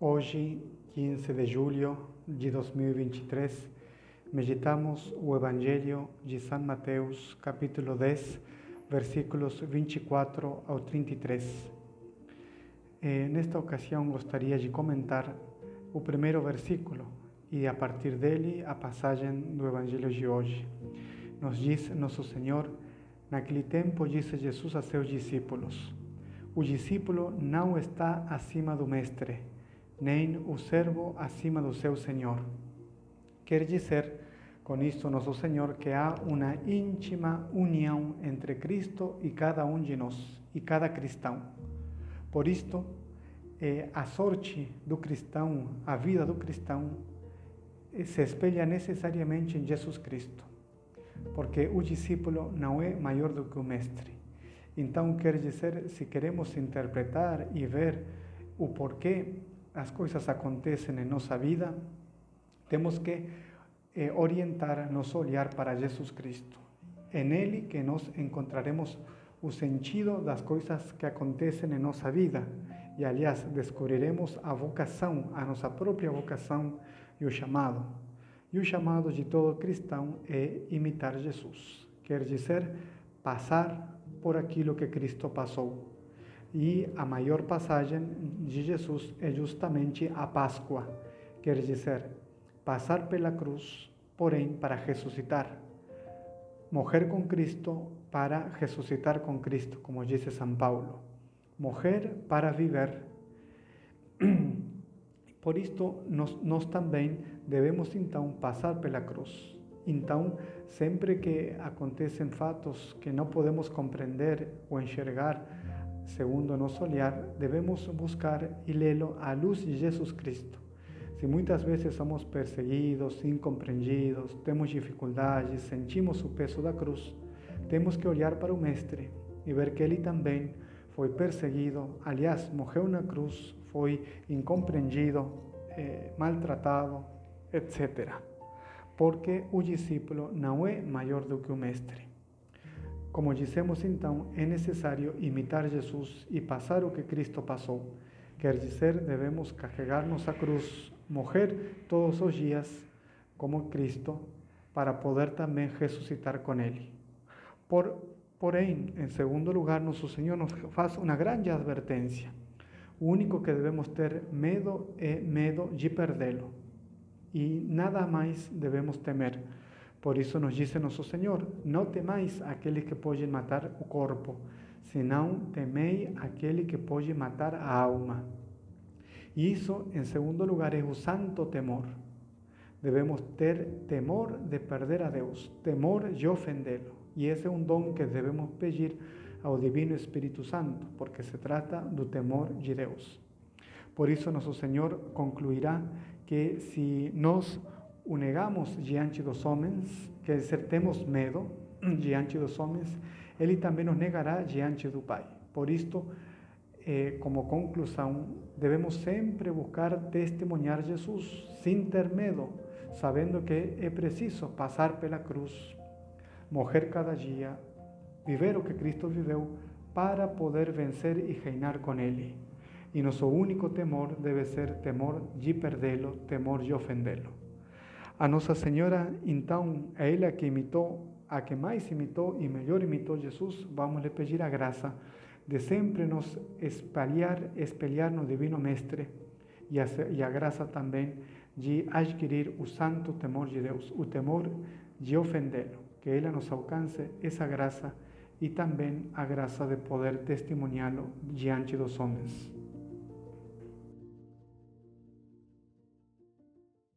Hoje, 15 de julho de 2023, meditamos o Evangelho de São Mateus, capítulo 10, versículos 24 ao 33. Eh, nesta ocasião, gostaria de comentar o primeiro versículo e, a partir dele, a passagem do Evangelho de hoje. Nos diz Nosso Senhor, naquele tempo disse Jesus a seus discípulos: O discípulo não está acima do mestre nem o servo acima do seu senhor. Quer dizer, com isto, nosso Senhor, que há uma íntima união entre Cristo e cada um de nós, e cada cristão. Por isto, eh, a sorte do cristão, a vida do cristão, eh, se espelha necessariamente em Jesus Cristo, porque o discípulo não é maior do que o mestre. Então, quer dizer, se queremos interpretar e ver o porquê as coisas acontecem em nossa vida, temos que eh, orientar nosso olhar para Jesus Cristo. É nele que nós encontraremos o sentido das coisas que acontecem em nossa vida e, aliás, descobriremos a vocação, a nossa própria vocação e o chamado. E o chamado de todo cristão é imitar Jesus, quer dizer, passar por aquilo que Cristo passou. E a maior passagem de Jesus é justamente a Páscoa, quer dizer, passar pela cruz, porém para ressuscitar. Morrer com Cristo para ressuscitar com Cristo, como disse São Paulo. Morrer para viver. Por isto, nós, nós também devemos então passar pela cruz. Então, sempre que acontecem fatos que não podemos compreender ou enxergar, segundo nosso olhar, devemos buscar e lê-lo à luz de Jesus Cristo. Se muitas vezes somos perseguidos, incompreendidos, temos dificuldades, sentimos o peso da cruz, temos que olhar para o Mestre e ver que ele também foi perseguido, aliás, morreu na cruz, foi incompreendido, eh, maltratado, etc. Porque o discípulo não é maior do que o Mestre. Como dissemos então, é necessário imitar Jesus e passar o que Cristo passou. Quer dizer, devemos carregar nossa cruz, morrer todos os dias como Cristo, para poder também ressuscitar com Ele. Por, porém, em segundo lugar, nosso Senhor nos faz uma grande advertência. O único que devemos ter medo é medo de perdê-lo. Nada mais devemos temer por isso nos diz nosso Senhor: não temais aquele que pode matar o corpo, senão temei aquele que pode matar a alma. E isso, em segundo lugar, é o santo temor. Devemos ter temor de perder a Deus, temor de ofendê-lo. E esse é um que devemos pedir ao Divino Espírito Santo, porque se trata do temor de Deus. Por isso, nosso Senhor concluirá que se nós o negamos diante dos homens, quer dizer, temos medo diante dos homens, ele também nos negará diante do Pai. Por isto, eh, como conclusão, devemos sempre buscar testemunhar Jesus sem ter medo, sabendo que é preciso passar pela cruz, morrer cada dia, viver o que Cristo viveu para poder vencer e reinar com Ele. E nosso único temor deve ser temor de perdê-lo, temor de ofendê-lo. A Nossa Senhora, então, é ela que imitou, a que mais imitou e melhor imitou Jesus, vamos lhe pedir a graça de sempre nos espalhar, espelhar no Divino Mestre e a, e a graça também de adquirir o santo temor de Deus, o temor de ofendê-lo, que ela nos alcance essa graça e também a graça de poder testemunhá-lo diante dos homens.